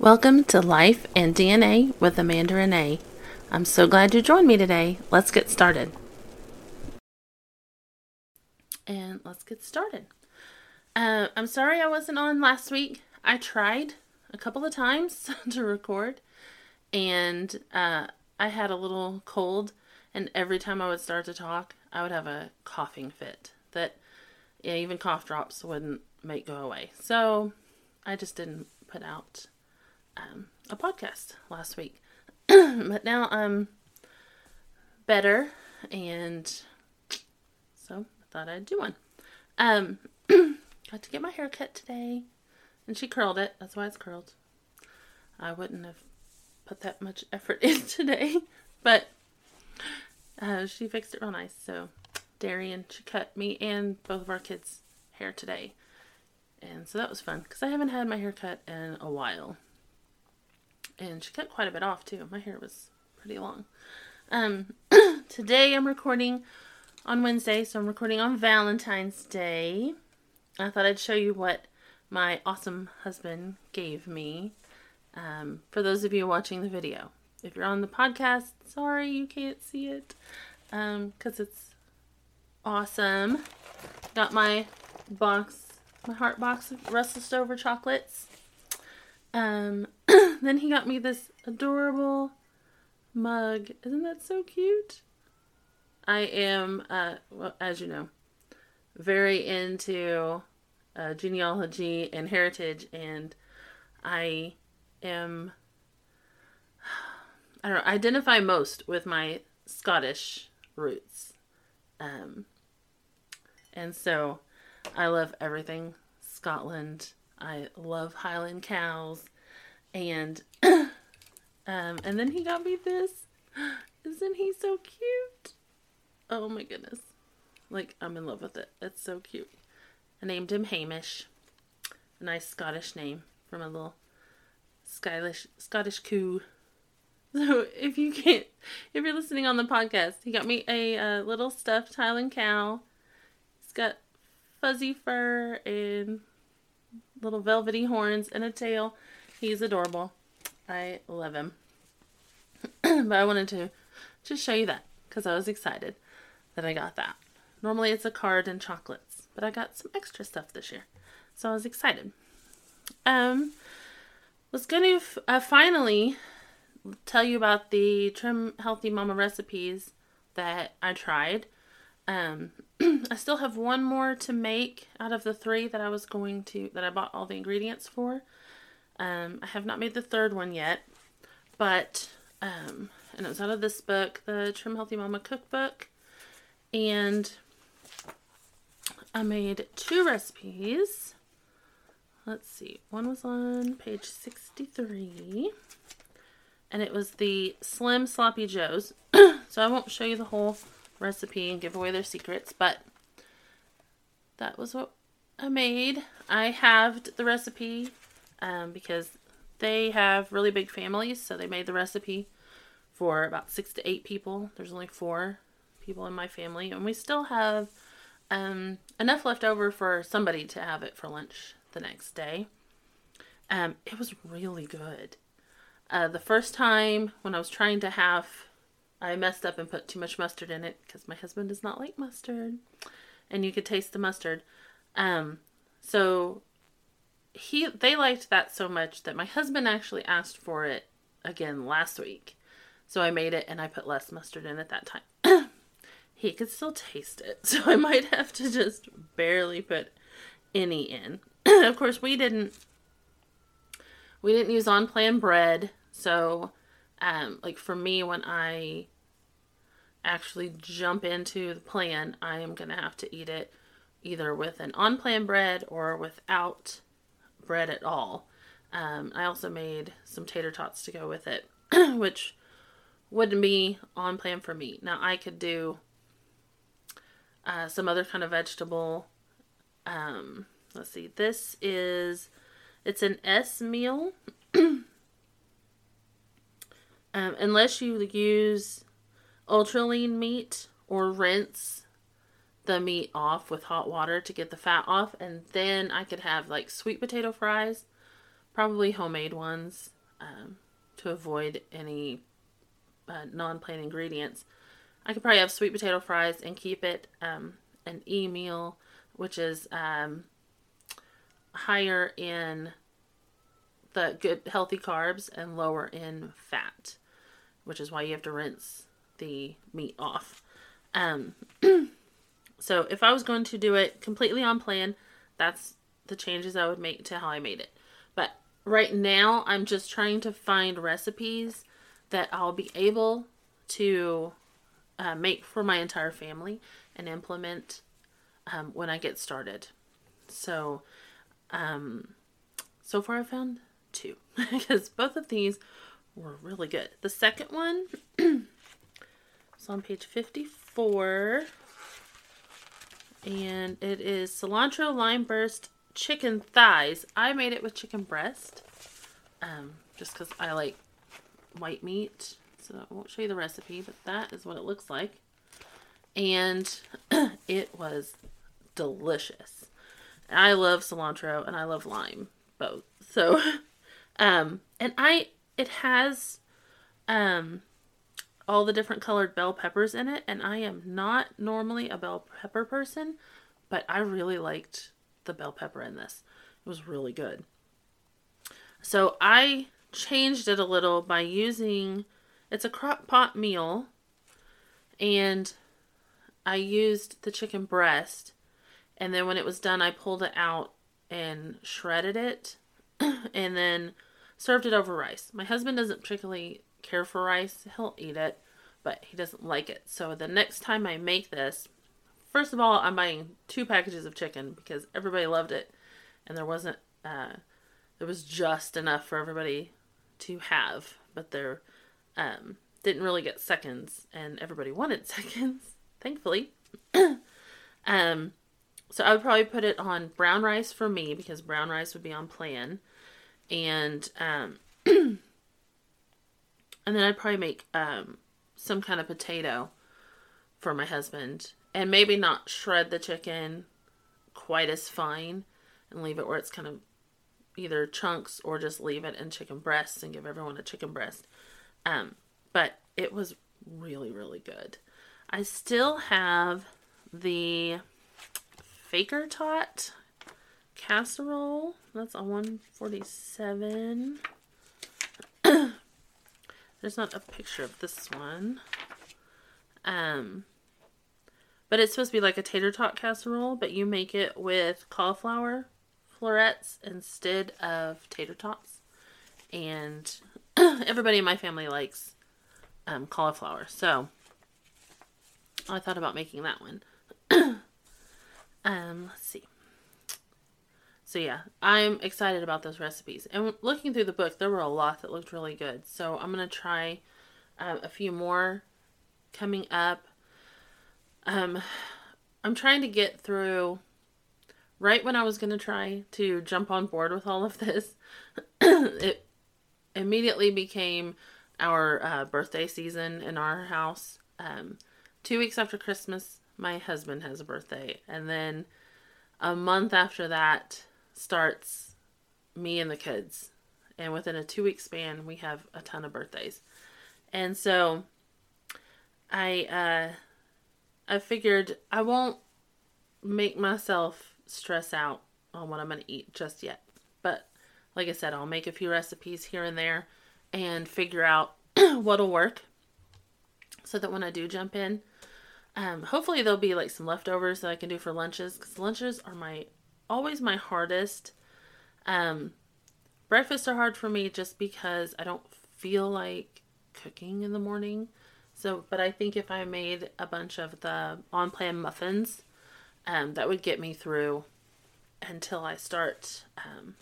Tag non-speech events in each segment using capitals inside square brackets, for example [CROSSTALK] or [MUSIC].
Welcome to Life and DNA with Amanda Renee. I'm so glad you joined me today. Let's get started. And let's get started. Uh, I'm sorry I wasn't on last week. I tried a couple of times [LAUGHS] to record, and uh, I had a little cold, and every time I would start to talk, I would have a coughing fit that yeah, even cough drops wouldn't make go away. So I just didn't put out um, a podcast last week. [CLEARS THROAT] but now I'm better, and so I thought I'd do one. Um, [CLEARS THROAT] got to get my hair cut today, and she curled it. That's why it's curled. I wouldn't have put that much effort [LAUGHS] in today, but uh, she fixed it real nice. So Darian, she cut me and both of our kids' hair today. And so that was fun because I haven't had my hair cut in a while. And she cut quite a bit off too. My hair was pretty long. Um, [CLEARS THROAT] today I'm recording on Wednesday, so I'm recording on Valentine's Day. I thought I'd show you what my awesome husband gave me. Um, for those of you watching the video, if you're on the podcast, sorry you can't see it because um, it's awesome. Got my box, my heart box of Russell Stover chocolates. Um, [CLEARS THROAT] [LAUGHS] then he got me this adorable mug. Isn't that so cute? I am, uh, well, as you know, very into uh, genealogy and heritage, and I am, [SIGHS] I don't know, identify most with my Scottish roots. Um, and so I love everything Scotland. I love Highland cows. And [COUGHS] um, and then he got me this. [GASPS] Isn't he so cute? Oh my goodness. Like I'm in love with it. It's so cute. I named him Hamish. A nice Scottish name from a little Scottish Scottish coo. [LAUGHS] So if you can't, if you're listening on the podcast, he got me a, a little stuffed Highland cow He's got fuzzy fur and little velvety horns and a tail. He's adorable. I love him. [CLEARS THROAT] but I wanted to just show you that because I was excited that I got that. Normally it's a card and chocolates, but I got some extra stuff this year. So I was excited. Um was going to uh, finally tell you about the Trim Healthy Mama recipes that I tried. Um, [CLEARS THROAT] I still have one more to make out of the three that I was going to, that I bought all the ingredients for. Um, I have not made the third one yet, but, um, and it was out of this book, the Trim Healthy Mama Cookbook. And I made two recipes. Let's see, one was on page 63, and it was the Slim Sloppy Joes. [CLEARS THROAT] so I won't show you the whole recipe and give away their secrets, but that was what I made. I halved the recipe um, because they have really big families, so they made the recipe for about six to eight people. There's only four people in my family, and we still have um, enough left over for somebody to have it for lunch the next day. Um, it was really good. Uh, the first time when I was trying to have I messed up and put too much mustard in it because my husband does not like mustard, and you could taste the mustard. Um, so he they liked that so much that my husband actually asked for it again last week. So I made it and I put less mustard in at that time. [CLEARS THROAT] he could still taste it, [LAUGHS] so I might have to just barely put any in. [CLEARS THROAT] of course, we didn't we didn't use on plan bread, so um, like for me, when I actually jump into the plan, I am going to have to eat it either with an on plan bread or without bread at all. Um, I also made some tater tots to go with it, [CLEARS THROAT] which wouldn't be on plan for me. Now, I could do uh, some other kind of vegetable. Um, let's see, this is, it's an S meal. [CLEARS THROAT] Um, unless you use ultra lean meat or rinse the meat off with hot water to get the fat off, and then I could have like sweet potato fries, probably homemade ones um, to avoid any uh, non-plain ingredients. I could probably have sweet potato fries and keep it um, an e meal, which is um, higher in the good healthy carbs and lower in fat, which is why you have to rinse the meat off. Um, [CLEARS THROAT] so if I was going to do it completely on plan, that's the changes I would make to how I made it. But right now, I'm just trying to find recipes that I'll be able to uh, make for my entire family and implement um, when I get started. So, um, so far I found two [LAUGHS] because both of these were really good. The second one [CLEARS THROAT] is on page 54 and it is cilantro lime burst chicken thighs. I made it with chicken breast um, just because I like white meat. So I won't show you the recipe, but that is what it looks like. And [CLEARS THROAT] it was delicious. I love cilantro and I love lime both. So [LAUGHS] um and I it has um all the different colored bell peppers in it and I am not normally a bell pepper person, but I really liked the bell pepper in this. It was really good. So I changed it a little by using it's a crock pot meal and I used the chicken breast and then when it was done I pulled it out and shredded it [CLEARS THROAT] and then served it over rice. My husband doesn't particularly care for rice. He'll eat it, but he doesn't like it. So the next time I make this, first of all, I'm buying two packages of chicken because everybody loved it and there wasn't uh there was just enough for everybody to have, but there um, didn't really get seconds, and everybody wanted [LAUGHS] seconds, thankfully. [CLEARS THROAT] um, so I would probably put it on brown rice for me because brown rice would be on plan, and um, [CLEARS THROAT] and then I'd probably make um, some kind of potato for my husband, and maybe not shred the chicken quite as fine and leave it where it's kind of either chunks or just leave it in chicken breasts and give everyone a chicken breast. Um, but it was really, really good. I still have the Faker Tot casserole. That's on 147. There's not a picture of this one. Um, but it's supposed to be like a tater tot casserole, but you make it with cauliflower florets instead of tater tots. And [CLEARS THROAT] everybody in my family likes um, cauliflower. So I thought about making that one. [CLEARS THROAT] um, let's see. So yeah, I'm excited about those recipes. And looking through the book, there were a lot that looked really good. So I'm gonna try um, a few more coming up. Um, I'm trying to get through right when I was to try to jump on board with all of this, [COUGHS] it immediately became our uh, birthday season in our house. Um, two weeks after Christmas, my husband has a birthday. And then a month after that starts me and the kids. And within a two week span, we have a ton of birthdays. And so I, uh, I figured I won't make myself stress out on what I'm going to eat just yet. But like I said, I'll make a few recipes here and there and figure out [CLEARS THROAT] what'll work so that when I do jump in, um, hopefully there'll be like some leftovers that I can do for lunches because lunches are my always my hardest. Um, breakfasts are hard for me just because I don't feel like cooking in the morning. So, but I think if I made a bunch of the on plan muffins, um, that would get me through until I start um,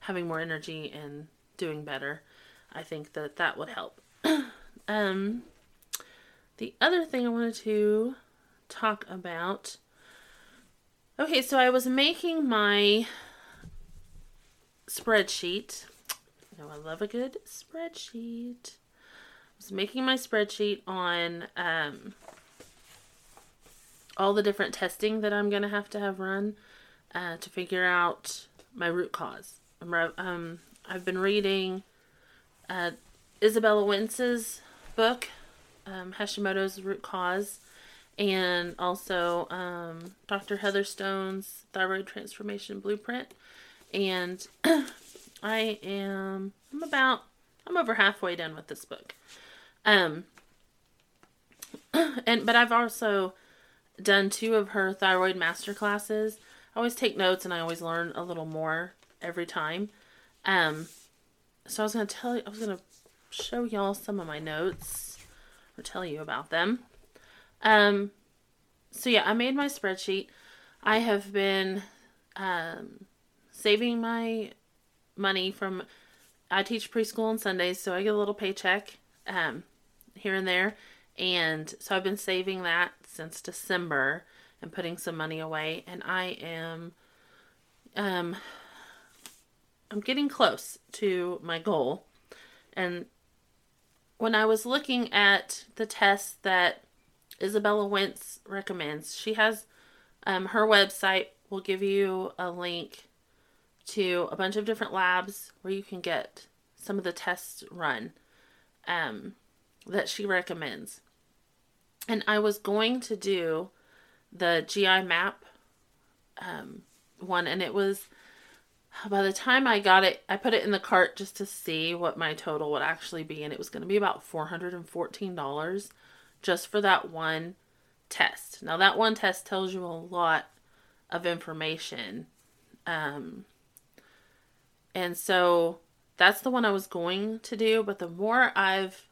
having more energy and doing better. I think that that would help. [CLEARS THROAT] um, the other thing I wanted to talk about. Okay, so I was making my spreadsheet. You know, I love a good spreadsheet. I was making my spreadsheet on um, all the different testing that I'm going to have to have run uh, to figure out my root cause. Um, I've been reading uh, Izabella Wentz's book, um, Hashimoto's Root Cause, and also um, Dr. Heather Stone's Thyroid Transformation Blueprint. And [CLEARS THROAT] I am I'm about I'm over halfway done with this book. Um [CLEARS THROAT] and but I've also done two of her thyroid master classes. I always take notes and I always learn a little more every time. Um so I was going to tell you I was going to show y'all some of my notes or tell you about them. Um so yeah, I made my spreadsheet. I have been um saving my money from I teach preschool on Sundays, so I get a little paycheck um, here and there. And so I've been saving that since December and putting some money away. And I am, um, I'm getting close to my goal. And when I was looking at the tests that Izabella Wentz recommends, she has um, her website will give you a link to a bunch of different labs where you can get some of the tests run um, that she recommends. And I was going to do the GI map um, one, and it was by the time I got it, I put it in the cart just to see what my total would actually be, and it was going to be about $414 just for that one test. Now, that one test tells you a lot of information. Um, and so that's the one I was going to do, but the more I've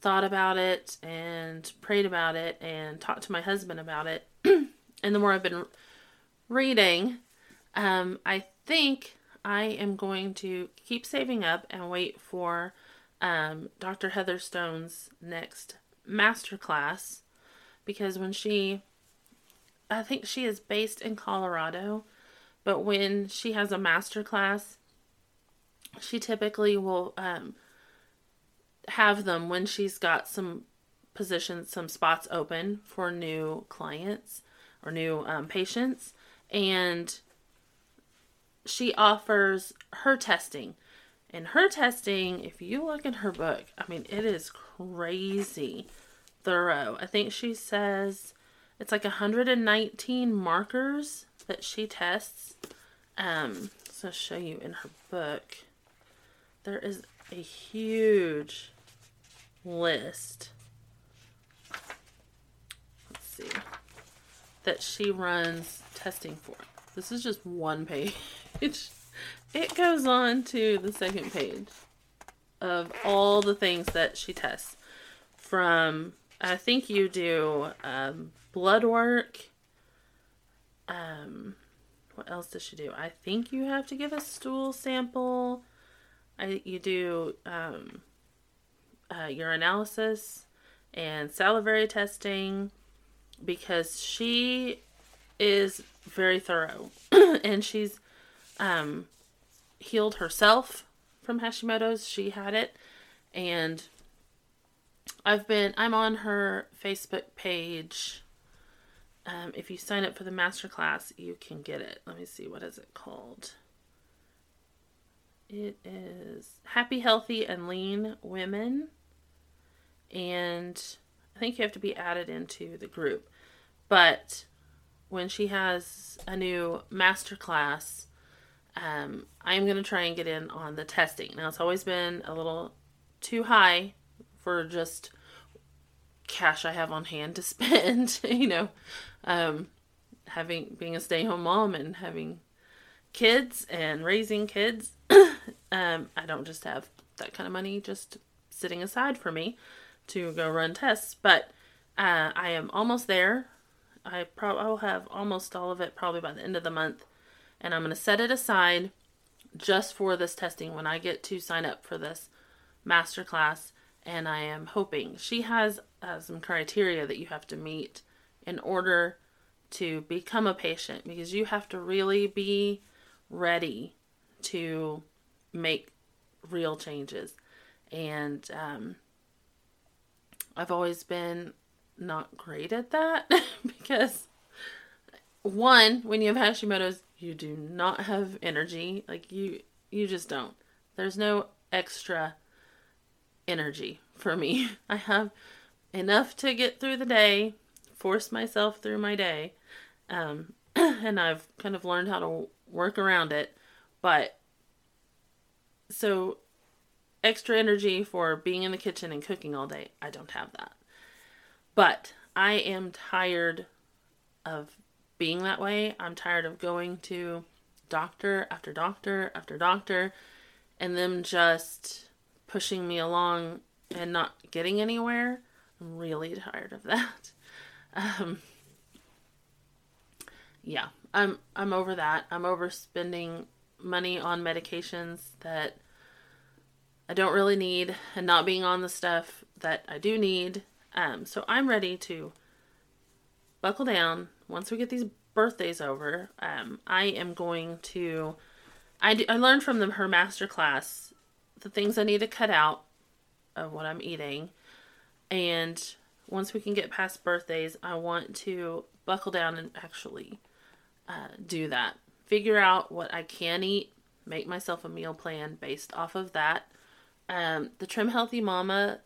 thought about it and prayed about it and talked to my husband about it, [CLEARS THROAT] and the more I've been reading, um, I think I am going to keep saving up and wait for um, Dr. Heather Stone's next master class because when she, I think she is based in Colorado, but when she has a master class, she typically will um, have them when she's got some positions, some spots open for new clients or new um, patients. And she offers her testing. And her testing, if you look in her book, I mean, it is crazy thorough. I think she says it's like 119 markers that she tests. Um, so I'll show you in her book there is a huge list. Let's see. That she runs testing for. This is just one page. [LAUGHS] It goes on to the second page of all the things that she tests. From, I think you do um, blood work. Um, what else does she do? I think you have to give a stool sample. I, you do um, uh, urinalysis and salivary testing because she is very thorough [CLEARS THROAT] and she's um, healed herself from Hashimoto's. She had it, and I've been I'm on her Facebook page. Um, if you sign up for the masterclass, you can get it. Let me see what is it called. It is Happy, Healthy, and Lean Women. And I think you have to be added into the group. But when she has a new master class, um, I'm going to try and get in on the testing. Now, it's always been a little too high for just cash I have on hand to [LAUGHS] spend, [LAUGHS] you know, um, having being a stay home mom and having kids and raising kids. [COUGHS] um, I don't just have that kind of money just sitting aside for me to go run tests, but uh, I am almost there. I probably will have almost all of it probably by the end of the month, and I'm going to set it aside just for this testing when I get to sign up for this master class. And I am hoping she has uh, some criteria that you have to meet in order to become a patient because you have to really be ready to make real changes. And um, I've always been not great at that [LAUGHS] because one, when you have Hashimoto's, you do not have energy. Like you, you just don't. There's no extra energy for me. [LAUGHS] I have enough to get through the day, force myself through my day, um, [CLEARS THROAT] and I've kind of learned how to work around it. But so extra energy for being in the kitchen and cooking all day, I don't have that. But I am tired of being that way. I'm tired of going to doctor after doctor after doctor and them just pushing me along and not getting anywhere. I'm really tired of that. [LAUGHS] Um, yeah, I'm I'm over that. I'm over spending money on medications that I don't really need and not being on the stuff that I do need. Um, so I'm ready to buckle down once we get these birthdays over. Um, I am going to. I, I learned from them her master class the things I need to cut out of what I'm eating. And once we can get past birthdays, I want to buckle down and actually uh, do that. Figure out what I can eat, make myself a meal plan based off of that. Um, the Trim Healthy Mama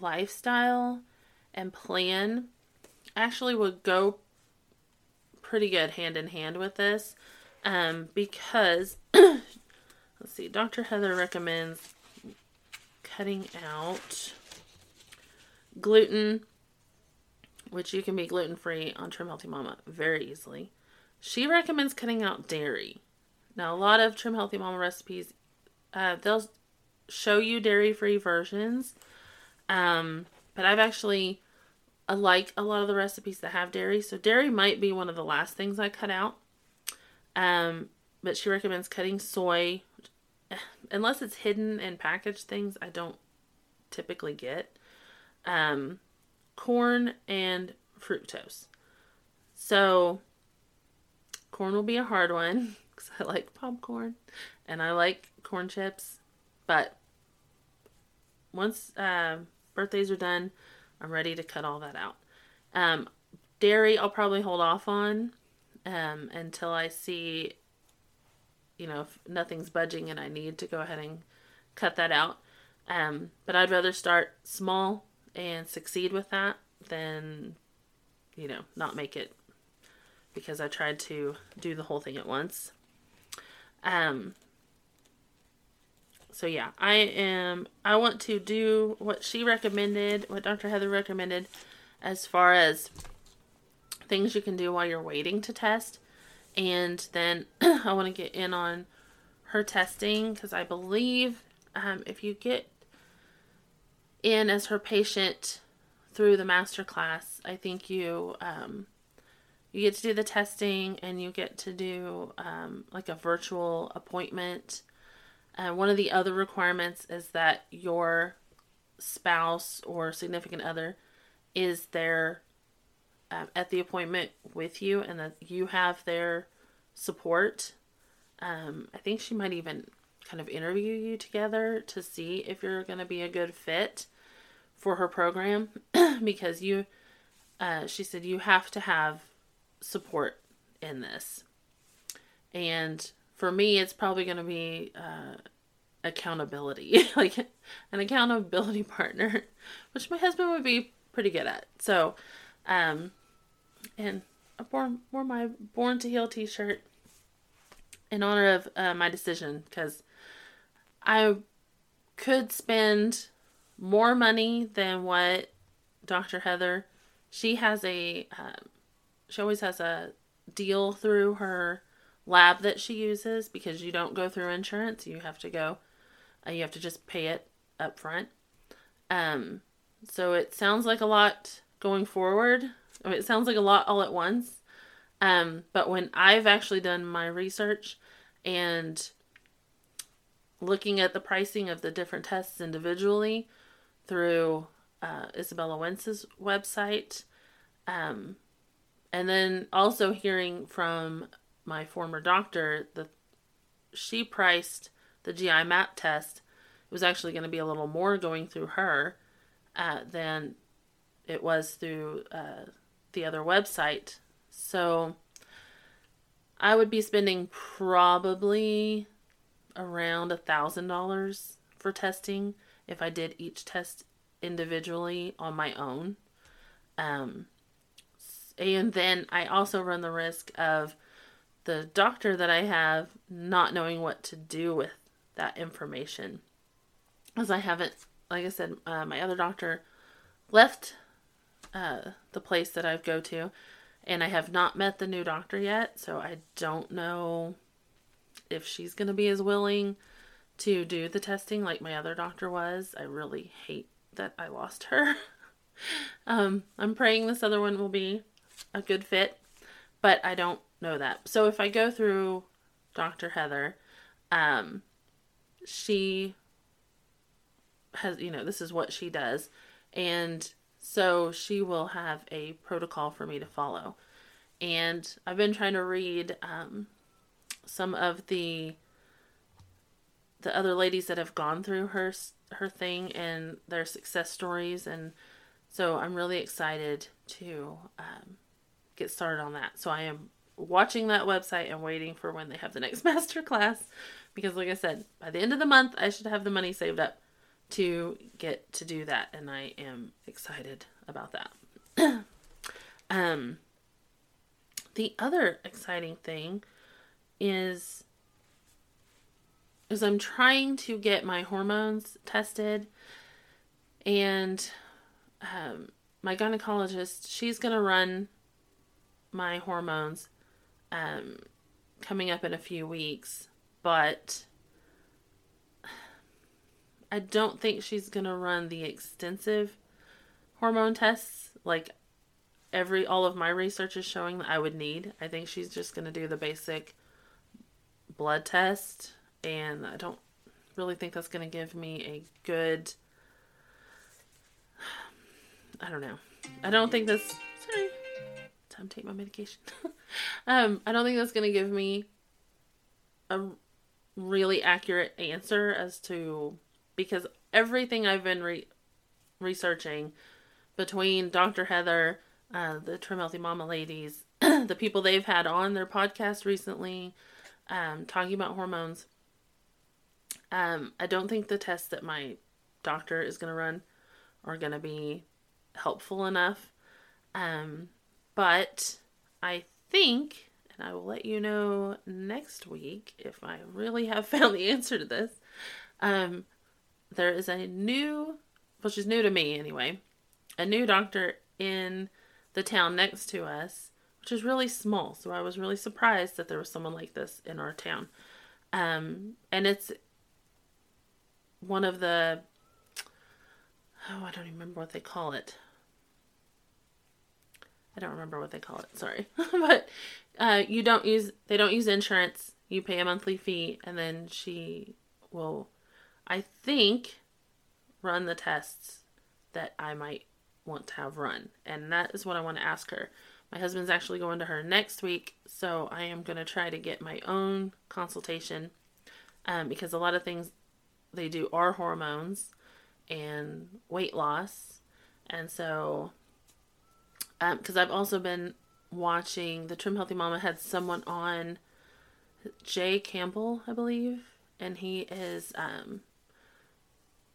lifestyle and plan actually would go pretty good hand in hand with this um, because [CLEARS THROAT] let's see, Dr. Heather recommends cutting out gluten, which you can be gluten free on Trim Healthy Mama very easily. She recommends cutting out dairy. Now, a lot of Trim Healthy Mama recipes, uh, they'll show you dairy free versions. Um, but I've actually I like a lot of the recipes that have dairy, so dairy might be one of the last things I cut out. Um, but she recommends cutting soy, unless it's hidden in packaged things. I don't typically get um, corn and fructose. So corn will be a hard one [LAUGHS] because I like popcorn and I like corn chips, but once uh, birthdays are done I'm ready to cut all that out. Um, dairy, I'll probably hold off on um, until I see, you know, if nothing's budging and I need to go ahead and cut that out. Um, but I'd rather start small and succeed with that than, you know, not make it because I tried to do the whole thing at once. Um, so yeah, I am I want to do what she recommended, what Dr. Heather recommended as far as things you can do while you're waiting to test. And then [CLEARS THROAT] I want to get in on her testing because I believe um, if you get in as her patient through the master class, I think you um, you get to do the testing and you get to do um, like a virtual appointment uh, one of the other requirements is that your spouse or significant other is there um, at the appointment with you and that you have their support. Um, I think she might even kind of interview you together to see if you're going to be a good fit for her program [CLEARS THROAT] because you, uh, she said, you have to have support in this. And for me, it's probably going to be uh, accountability, [LAUGHS] like an accountability [LAUGHS] partner, which my husband would be pretty good at. So, um, and I wore, wore my Born to Heal t shirt in honor of uh, my decision because I could spend more money than what Dr. Heather. She has a, um, she always has a deal through her lab that she uses because you don't go through insurance. You have to go, uh, you have to just pay it up front. Um, so it sounds like a lot going forward. I mean, it sounds like a lot all at once. Um, but when I've actually done my research and looking at the pricing of the different tests individually through uh, Izabella Wentz's website, um, and then also hearing from my former doctor that she priced the GI map test. It was actually going to be a little more going through her uh, than it was through uh, the other website. So I would be spending probably around a thousand dollars for testing if I did each test individually on my own. Um, and then I also run the risk of the doctor that I have not knowing what to do with that information. As I haven't, like I said, uh, my other doctor left uh, the place that I go to, and I have not met the new doctor yet, so I don't know if she's going to be as willing to do the testing like my other doctor was. I really hate that I lost her. [LAUGHS] um, I'm praying this other one will be a good fit, but I don't know that. So if I go through Dr. Heather, um, she has, you know, this is what she does. And so she will have a protocol for me to follow. And I've been trying to read um, some of the the other ladies that have gone through her her thing and their success stories and so I'm really excited to um, get started on that. So I am watching that website and waiting for when they have the next [LAUGHS] master class because like I said, by the end of the month I should have the money saved up to get to do that and I am excited about that. [CLEARS THROAT] um the other exciting thing is is I'm trying to get my hormones tested and um, my gynecologist she's going to run my hormones um, coming up in a few weeks but I don't think she's going to run the extensive hormone tests like every all of my research is showing that I would need. I think she's just going to do the basic blood test and I don't really think that's going to give me a good I don't know. I don't think this sorry. Time take my medication. [LAUGHS] um I don't think that's going to give me a really accurate answer as to because everything I've been re- researching between Dr. Heather, uh, the Trim Healthy Mama ladies, [CLEARS THROAT] the people they've had on their podcast recently, um, talking about hormones. Um, I don't think the tests that my doctor is going to run are going to be helpful enough. Um, but I think, and I will let you know next week if I really have [LAUGHS] found the answer to this. Um, there is a new, well, she's new to me anyway, a new doctor in the town next to us, which is really small. So I was really surprised that there was someone like this in our town. Um, and it's one of the, oh, I don't remember what they call it. I don't remember what they call it. Sorry, [LAUGHS] but uh, you don't use they don't use insurance. You pay a monthly fee, and then she will I think, run the tests that I might want to have run. And that is what I want to ask her. My husband's actually going to her next week, so I am going to try to get my own consultation um, because a lot of things they do are hormones and weight loss. And so, because um, I've also been watching the Trim Healthy Mama had someone on, Jay Campbell, I believe, and he is um,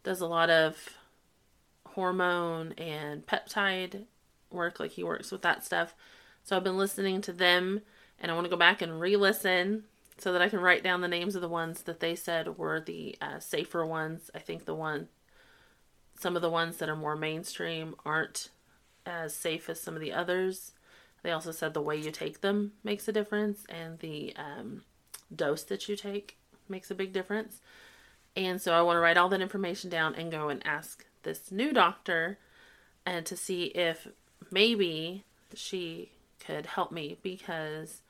does a lot of hormone and peptide work. Like he works with that stuff. So I've been listening to them and I want to go back and re listen so that I can write down the names of the ones that they said were the uh, safer ones. I think the one, some of the ones that are more mainstream aren't as safe as some of the others. They also said the way you take them makes a difference and the um, dose that you take makes a big difference. And so I want to write all that information down and go and ask this new doctor and to see if maybe she could help me because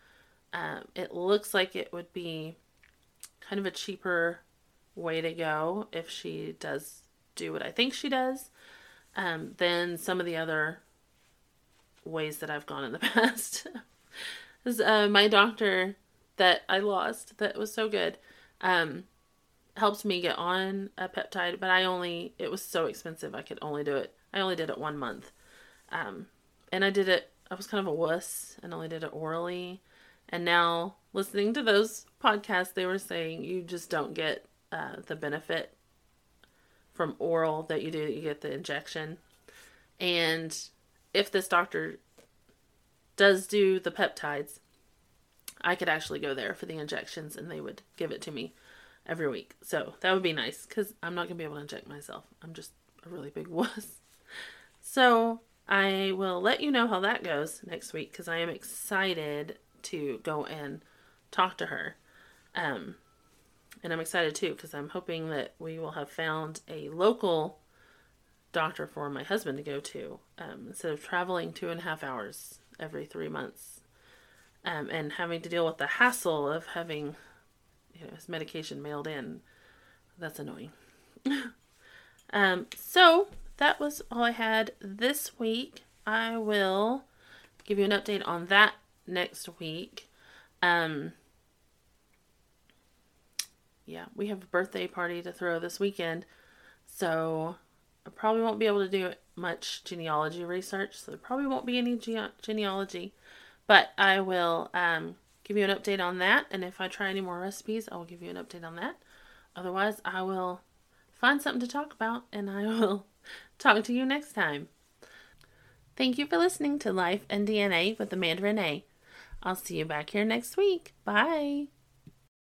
um, it looks like it would be kind of a cheaper way to go if she does do what I think she does um, than some of the other ways that I've gone in the [LAUGHS] past. uh, my doctor that I lost that was so good. Um, helped me get on a peptide, but I only it was so expensive I could only do it. I only did it one month, um, and I did it. I was kind of a wuss and only did it orally, And now, listening to those podcasts, they were saying you just don't get uh, the benefit from oral that you do, you get the injection. And if this doctor does do the peptides, I could actually go there for the injections and they would give it to me every week. So that would be nice because I'm not going to be able to inject myself. I'm just a really big [LAUGHS] wuss. So I will let you know how that goes next week because I am excited to go and talk to her. Um, and I'm excited too because I'm hoping that we will have found a local doctor for my husband to go to um, instead of traveling two and a half hours every three months um, and having to deal with the hassle of having you know, his medication mailed in. That's annoying. [LAUGHS] um, so that was all I had this week. I will give you an update on that next week. Um, yeah, we have a birthday party to throw this weekend, so I probably won't be able to do much genealogy research. So there probably won't be any ge- genealogy, but I will um, give you an update on that. And if I try any more recipes, I will give you an update on that. Otherwise, I will find something to talk about, and I will [LAUGHS] talk to you next time. Thank you for listening to Life and DNA with Amanda Renee. I'll see you back here next week. Bye.